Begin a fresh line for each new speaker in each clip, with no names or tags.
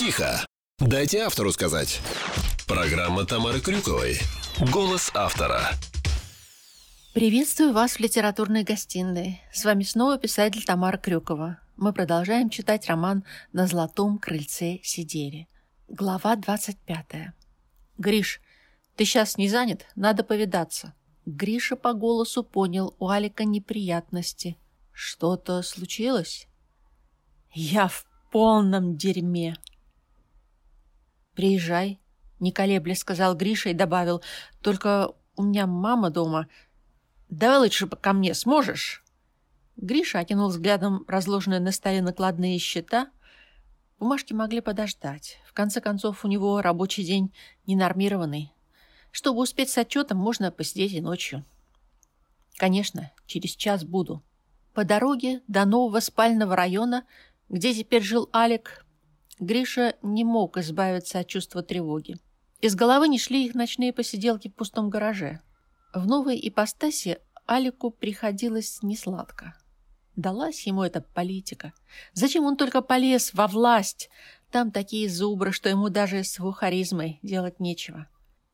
Тихо. Дайте автору сказать. Программа Тамары Крюковой. Голос автора.
Приветствую вас в литературной гостиной. С вами снова писатель Тамара Крюкова. Мы продолжаем читать роман «На золотом крыльце сидели». Глава 25. «Гриш, ты сейчас не занят? Надо повидаться». Гриша по голосу понял у Алика неприятности. «Что-то случилось?» «Я в полном дерьме». «Приезжай», — не колебля сказал Гриша и добавил. «Только у меня мама дома. Давай лучше ко мне сможешь?» Гриша окинул взглядом разложенные на столе накладные счета. Бумажки могли подождать. В конце концов, у него рабочий день ненормированный. Чтобы успеть с отчетом, можно посидеть и ночью. Конечно, через час буду. По дороге до нового спального района, где теперь жил Алик, Гриша не мог избавиться от чувства тревоги. Из головы не шли их ночные посиделки в пустом гараже. В новой ипостаси Алику приходилось несладко. Далась ему эта политика. Зачем он только полез во власть? Там такие зубры, что ему даже с его харизмой делать нечего.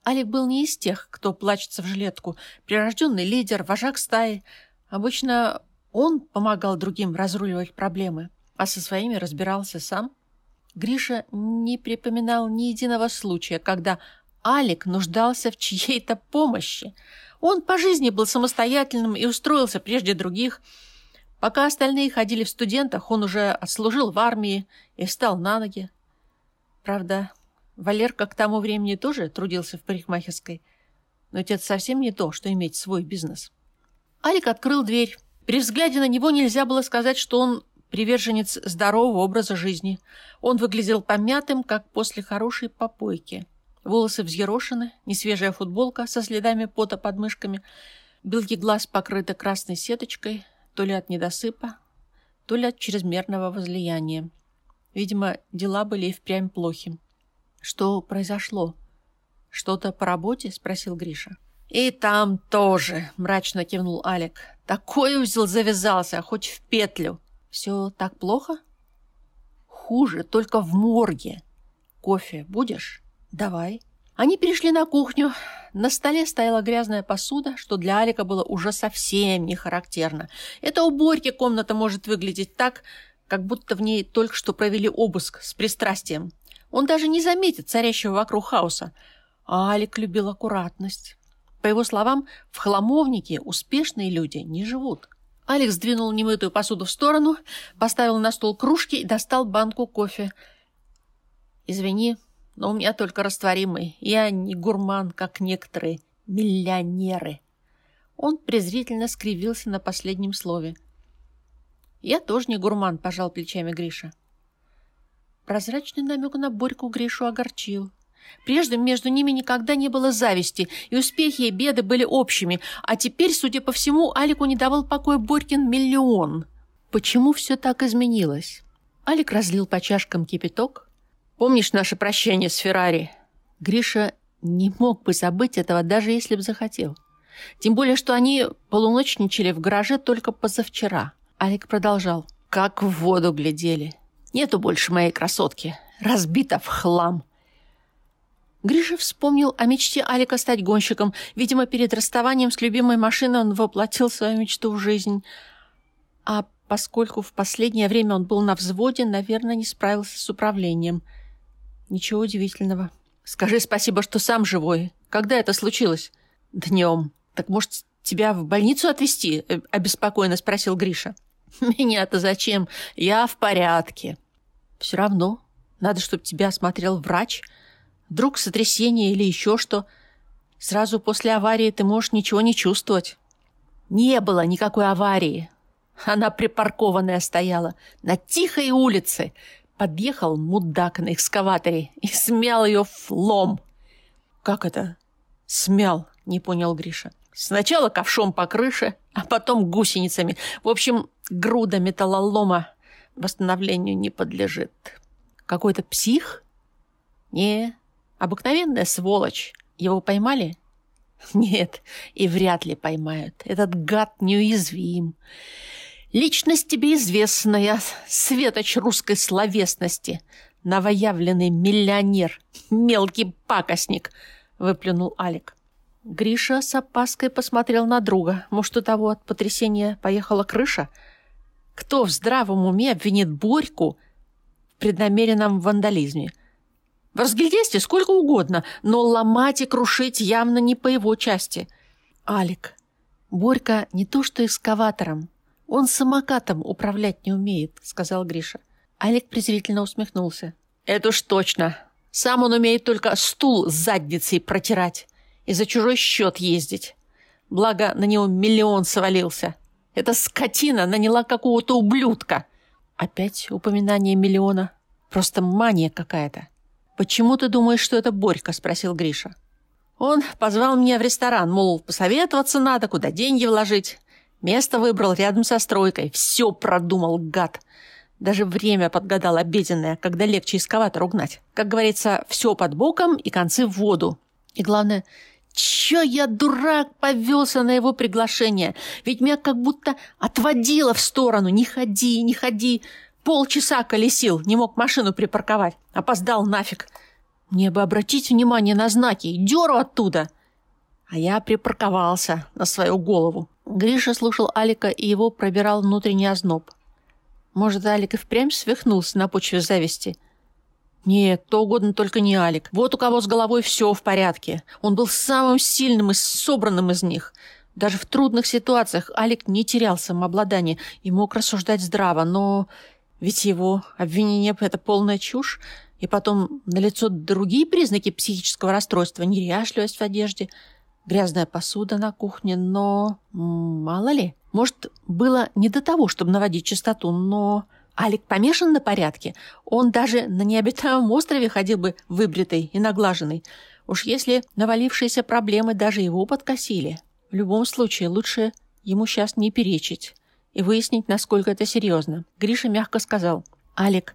Алик был не из тех, кто плачется в жилетку. Прирожденный лидер, вожак стаи. Обычно он помогал другим разруливать проблемы, а со своими разбирался сам. Гриша не припоминал ни единого случая, когда Алик нуждался в чьей-то помощи. Он по жизни был самостоятельным и устроился прежде других – Пока остальные ходили в студентах, он уже отслужил в армии и встал на ноги. Правда, Валерка к тому времени тоже трудился в парикмахерской. Но это совсем не то, что иметь свой бизнес. Алик открыл дверь. При взгляде на него нельзя было сказать, что он приверженец здорового образа жизни. Он выглядел помятым, как после хорошей попойки. Волосы взъерошены, несвежая футболка со следами пота под мышками, белки глаз покрыты красной сеточкой – то ли от недосыпа, то ли от чрезмерного возлияния. Видимо, дела были и впрямь плохи. «Что произошло? Что-то по работе?» – спросил Гриша. «И там тоже», – мрачно кивнул Алик. «Такой узел завязался, хоть в петлю». «Все так плохо?» «Хуже, только в морге. Кофе будешь?» «Давай». Они перешли на кухню. На столе стояла грязная посуда, что для Алика было уже совсем не характерно. Это у Борьки комната может выглядеть так, как будто в ней только что провели обыск с пристрастием. Он даже не заметит царящего вокруг хаоса. А Алик любил аккуратность. По его словам, в хламовнике успешные люди не живут. Алекс сдвинул немытую посуду в сторону, поставил на стол кружки и достал банку кофе. «Извини, но у меня только растворимый. Я не гурман, как некоторые миллионеры. Он презрительно скривился на последнем слове. Я тоже не гурман, пожал плечами Гриша. Прозрачный намек на Борьку Гришу огорчил. Прежде между ними никогда не было зависти, и успехи и беды были общими, а теперь, судя по всему, Алику не давал покоя Борькин миллион. Почему все так изменилось? Алик разлил по чашкам кипяток, Помнишь наше прощание с Феррари? Гриша не мог бы забыть этого, даже если бы захотел. Тем более, что они полуночничали в гараже только позавчера. Алик продолжал. Как в воду глядели. Нету больше моей красотки. Разбита в хлам. Гриша вспомнил о мечте Алика стать гонщиком. Видимо, перед расставанием с любимой машиной он воплотил свою мечту в жизнь. А поскольку в последнее время он был на взводе, наверное, не справился с управлением – Ничего удивительного. Скажи спасибо, что сам живой. Когда это случилось? Днем. Так может, тебя в больницу отвезти? Э, обеспокоенно спросил Гриша. Меня-то зачем? Я в порядке. Все равно. Надо, чтобы тебя осмотрел врач. Вдруг сотрясение или еще что. Сразу после аварии ты можешь ничего не чувствовать. Не было никакой аварии. Она припаркованная стояла на тихой улице. Подъехал мудак на экскаваторе и смял ее в лом. «Как это?» «Смял», — не понял Гриша. «Сначала ковшом по крыше, а потом гусеницами. В общем, груда металлолома восстановлению не подлежит». «Какой-то псих?» «Не, обыкновенная сволочь. Его поймали?» «Нет, и вряд ли поймают. Этот гад неуязвим. Личность тебе известная, светоч русской словесности. новоявленный миллионер, мелкий пакостник!» — выплюнул Алик. Гриша с опаской посмотрел на друга. Может, у того от потрясения поехала крыша? Кто в здравом уме обвинит Борьку в преднамеренном вандализме? В разгильдействе сколько угодно, но ломать и крушить явно не по его части. Алик, Борька не то что экскаватором, он самокатом управлять не умеет, сказал Гриша. Алик презрительно усмехнулся. Это уж точно. Сам он умеет только стул с задницей протирать и за чужой счет ездить. Благо, на него миллион свалился. Эта скотина наняла какого-то ублюдка. Опять упоминание миллиона. Просто мания какая-то. «Почему ты думаешь, что это Борька?» – спросил Гриша. Он позвал меня в ресторан, мол, посоветоваться надо, куда деньги вложить. Место выбрал рядом со стройкой. Все продумал, гад. Даже время подгадал обеденное, когда легче эскаватор угнать. Как говорится, все под боком и концы в воду. И главное, чё я, дурак, повелся на его приглашение? Ведь меня как будто отводило в сторону. Не ходи, не ходи. Полчаса колесил, не мог машину припарковать. Опоздал нафиг. Мне бы обратить внимание на знаки и дёру оттуда. А я припарковался на свою голову. Гриша слушал Алика, и его пробирал внутренний озноб. Может, Алик и впрямь свихнулся на почве зависти? Нет, то угодно только не Алик. Вот у кого с головой все в порядке. Он был самым сильным и собранным из них. Даже в трудных ситуациях Алик не терял самообладание и мог рассуждать здраво, но ведь его обвинение – это полная чушь. И потом налицо другие признаки психического расстройства – неряшливость в одежде, грязная посуда на кухне, но мало ли – может, было не до того, чтобы наводить чистоту, но... Алик помешан на порядке. Он даже на необитаемом острове ходил бы выбритый и наглаженный. Уж если навалившиеся проблемы даже его подкосили. В любом случае, лучше ему сейчас не перечить и выяснить, насколько это серьезно. Гриша мягко сказал. «Алик,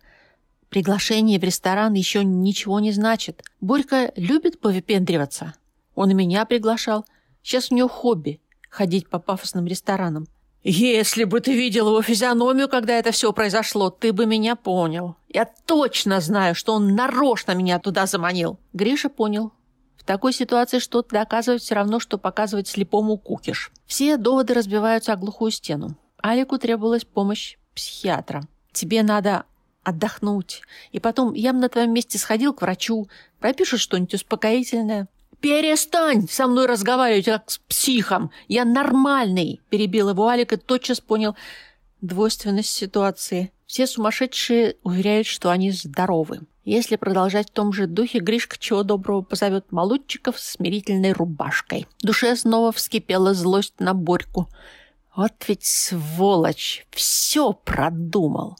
приглашение в ресторан еще ничего не значит. Борька любит повыпендриваться. Он и меня приглашал. Сейчас у него хобби ходить по пафосным ресторанам. «Если бы ты видел его физиономию, когда это все произошло, ты бы меня понял. Я точно знаю, что он нарочно меня туда заманил». Гриша понял. В такой ситуации что-то доказывать все равно, что показывать слепому кукиш. Все доводы разбиваются о глухую стену. Алику требовалась помощь психиатра. «Тебе надо отдохнуть. И потом я бы на твоем месте сходил к врачу, пропишет что-нибудь успокоительное. «Перестань со мной разговаривать, как с психом! Я нормальный!» – перебил его Алик и тотчас понял двойственность ситуации. Все сумасшедшие уверяют, что они здоровы. Если продолжать в том же духе, Гришка чего доброго позовет молодчиков с смирительной рубашкой. В душе снова вскипела злость на Борьку. Вот ведь сволочь! Все продумал!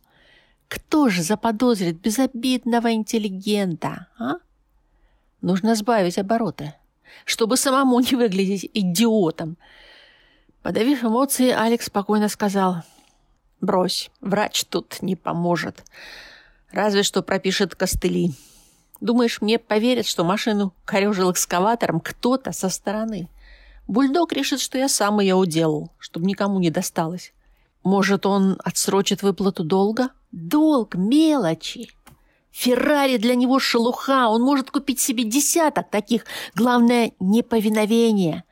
Кто же заподозрит безобидного интеллигента, а? Нужно сбавить обороты, чтобы самому не выглядеть идиотом. Подавив эмоции, Алекс спокойно сказал, «Брось, врач тут не поможет. Разве что пропишет костыли. Думаешь, мне поверят, что машину корежил экскаватором кто-то со стороны? Бульдог решит, что я сам ее уделал, чтобы никому не досталось. Может, он отсрочит выплату долга? Долг, мелочи!» Феррари для него шелуха, он может купить себе десяток таких. Главное, неповиновение.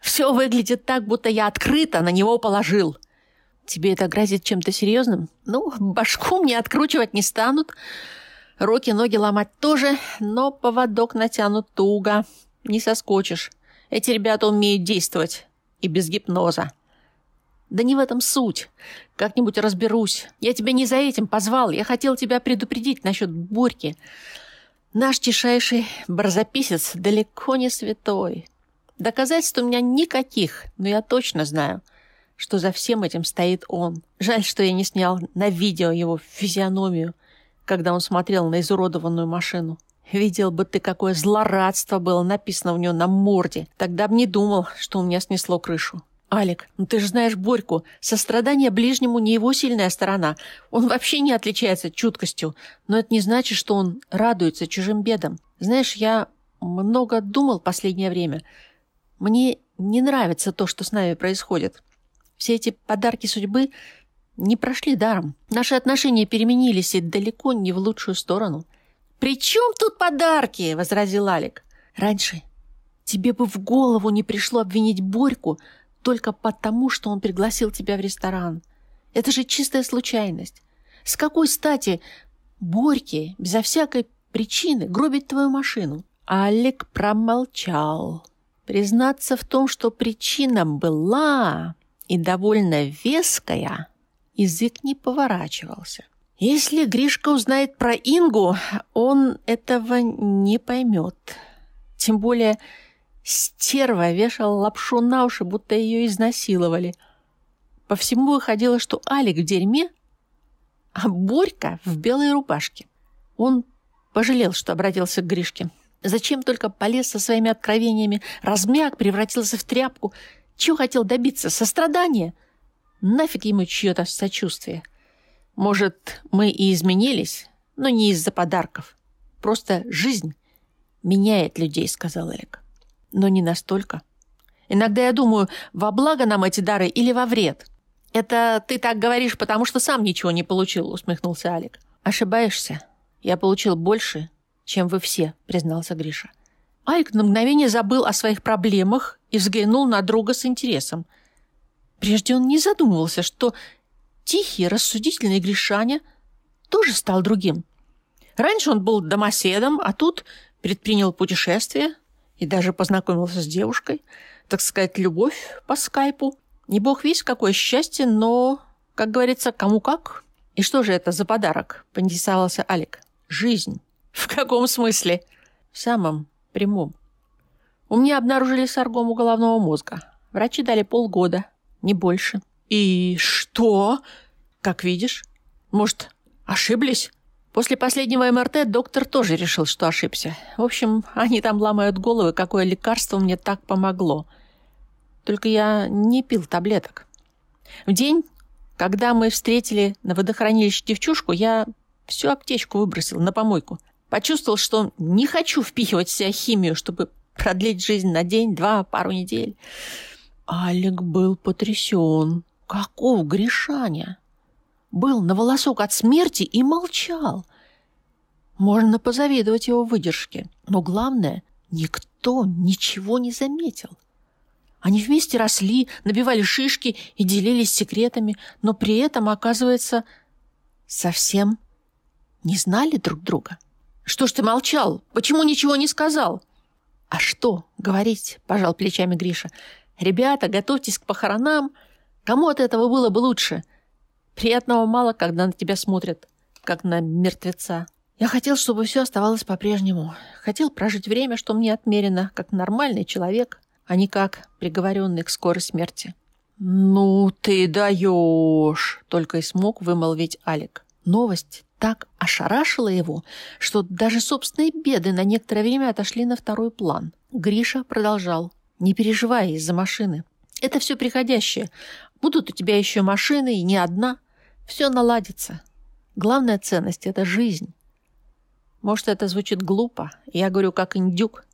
Все выглядит так, будто я открыто на него положил. Тебе это грозит чем-то серьезным? Ну, башку мне откручивать не станут. Руки-ноги ломать тоже, но поводок натянут туго. Не соскочишь. Эти ребята умеют действовать. И без гипноза. Да не в этом суть. Как-нибудь разберусь. Я тебя не за этим позвал. Я хотел тебя предупредить насчет Борьки. Наш тишайший барзаписец далеко не святой. Доказательств у меня никаких, но я точно знаю, что за всем этим стоит он. Жаль, что я не снял на видео его физиономию, когда он смотрел на изуродованную машину. Видел бы ты, какое злорадство было написано у него на морде. Тогда бы не думал, что у меня снесло крышу. «Алик, ну ты же знаешь Борьку. Сострадание ближнему не его сильная сторона. Он вообще не отличается чуткостью. Но это не значит, что он радуется чужим бедам. Знаешь, я много думал последнее время. Мне не нравится то, что с нами происходит. Все эти подарки судьбы не прошли даром. Наши отношения переменились и далеко не в лучшую сторону. «При чем тут подарки?» – возразил Алик. «Раньше тебе бы в голову не пришло обвинить Борьку только потому, что он пригласил тебя в ресторан. Это же чистая случайность. С какой стати Борьке безо всякой причины гробить твою машину?» Алик промолчал. Признаться в том, что причина была и довольно веская, язык не поворачивался. Если Гришка узнает про Ингу, он этого не поймет. Тем более стерва вешала лапшу на уши, будто ее изнасиловали. По всему выходило, что Алик в дерьме, а Борька в белой рубашке. Он пожалел, что обратился к Гришке. Зачем только полез со своими откровениями, размяк, превратился в тряпку. Чего хотел добиться? Сострадания? Нафиг ему чье-то сочувствие. Может, мы и изменились, но не из-за подарков. Просто жизнь меняет людей, сказал Эрик. Но не настолько. Иногда я думаю, во благо нам эти дары или во вред. Это ты так говоришь, потому что сам ничего не получил, усмехнулся Алик. Ошибаешься. Я получил больше, чем вы все, признался Гриша. Алик на мгновение забыл о своих проблемах и взглянул на друга с интересом. Прежде он не задумывался, что тихий, рассудительный Гришаня тоже стал другим. Раньше он был домоседом, а тут предпринял путешествие и даже познакомился с девушкой. Так сказать, любовь по скайпу. Не бог весь какое счастье, но, как говорится, кому как. И что же это за подарок? Поинтересовался Алик. Жизнь. В каком смысле? В самом прямом. У меня обнаружили саргому головного мозга. Врачи дали полгода, не больше. И что? Как видишь. Может, ошиблись? После последнего МРТ доктор тоже решил, что ошибся. В общем, они там ломают головы, какое лекарство мне так помогло. Только я не пил таблеток. В день, когда мы встретили на водохранилище девчушку, я всю аптечку выбросил на помойку – Почувствовал, что не хочу впихивать в себя химию, чтобы продлить жизнь на день, два, пару недель. Алик был потрясен. Каков Гришаня? Был на волосок от смерти и молчал. Можно позавидовать его выдержке. Но главное, никто ничего не заметил. Они вместе росли, набивали шишки и делились секретами, но при этом, оказывается, совсем не знали друг друга. «Что ж ты молчал? Почему ничего не сказал?» «А что говорить?» – пожал плечами Гриша. «Ребята, готовьтесь к похоронам. Кому от этого было бы лучше? Приятного мало, когда на тебя смотрят, как на мертвеца. Я хотел, чтобы все оставалось по-прежнему. Хотел прожить время, что мне отмерено, как нормальный человек, а не как приговоренный к скорой смерти». «Ну ты даешь!» – только и смог вымолвить Алик. Новость так ошарашила его, что даже собственные беды на некоторое время отошли на второй план. Гриша продолжал. «Не переживай из-за машины. Это все приходящее. Будут у тебя еще машины, и не одна. Все наладится. Главная ценность – это жизнь. Может, это звучит глупо. Я говорю, как индюк.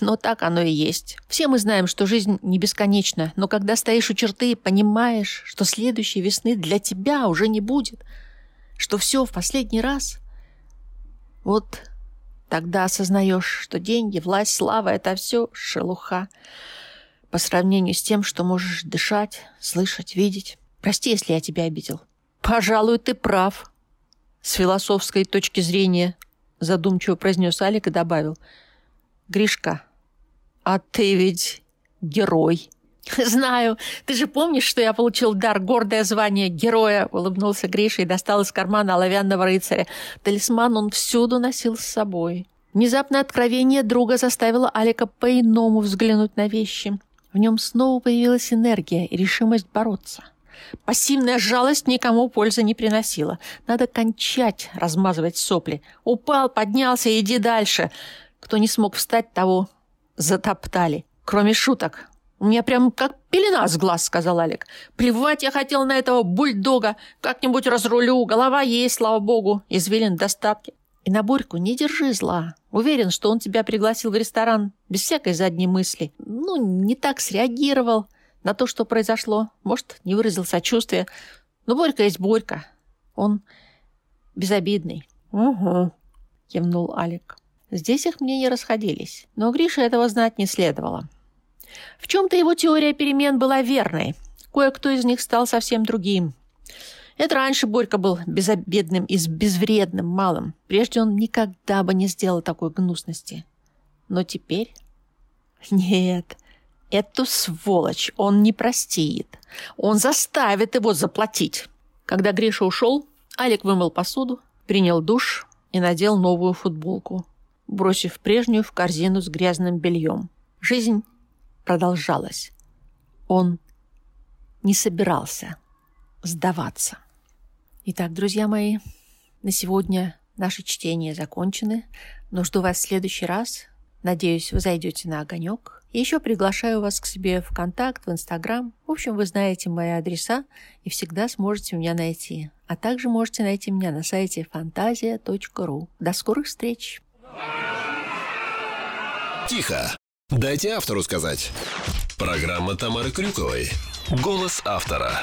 Но так оно и есть. Все мы знаем, что жизнь не бесконечна, но когда стоишь у черты, понимаешь, что следующей весны для тебя уже не будет – что все в последний раз, вот тогда осознаешь, что деньги, власть, слава — это все шелуха по сравнению с тем, что можешь дышать, слышать, видеть. Прости, если я тебя обидел. Пожалуй, ты прав. С философской точки зрения, задумчиво произнес Алик и добавил. Гришка, а ты ведь герой. «Знаю. Ты же помнишь, что я получил дар, гордое звание героя?» — улыбнулся Гриша и достал из кармана оловянного рыцаря. Талисман он всюду носил с собой. Внезапное откровение друга заставило Алика по-иному взглянуть на вещи. В нем снова появилась энергия и решимость бороться. Пассивная жалость никому пользы не приносила. Надо кончать размазывать сопли. Упал, поднялся, иди дальше. Кто не смог встать, того затоптали. Кроме шуток, «У меня прям как пелена с глаз», — сказал Алик. «Плевать я хотел на этого бульдога. Как-нибудь разрулю. Голова есть, слава богу. Извилин достатки». «И на Борьку не держи зла. Уверен, что он тебя пригласил в ресторан без всякой задней мысли. Ну, не так среагировал на то, что произошло. Может, не выразил сочувствия. Ну, Борька есть Борька. Он безобидный.
Угу,
кивнул Алик. Здесь их мнения расходились, но Грише этого знать не следовало. В чем-то его теория перемен была верной. Кое-кто из них стал совсем другим. Это раньше Борька был безобедным и безвредным малым. Прежде он никогда бы не сделал такой гнусности. Но теперь... Нет, эту сволочь он не простит. Он заставит его заплатить. Когда Гриша ушел, Алик вымыл посуду, принял душ и надел новую футболку, бросив прежнюю в корзину с грязным бельем. Жизнь продолжалась. Он не собирался сдаваться. Итак, друзья мои, на сегодня наши чтения закончены, но жду вас в следующий раз. Надеюсь, вы зайдете на огонек. И еще приглашаю вас к себе в контакт, в Инстаграм. В общем, вы знаете мои адреса и всегда сможете меня найти. А также можете найти меня на сайте фантазия.ру. До скорых встреч!
Тихо! Дайте автору сказать. Программа Тамары Крюковой. Голос автора.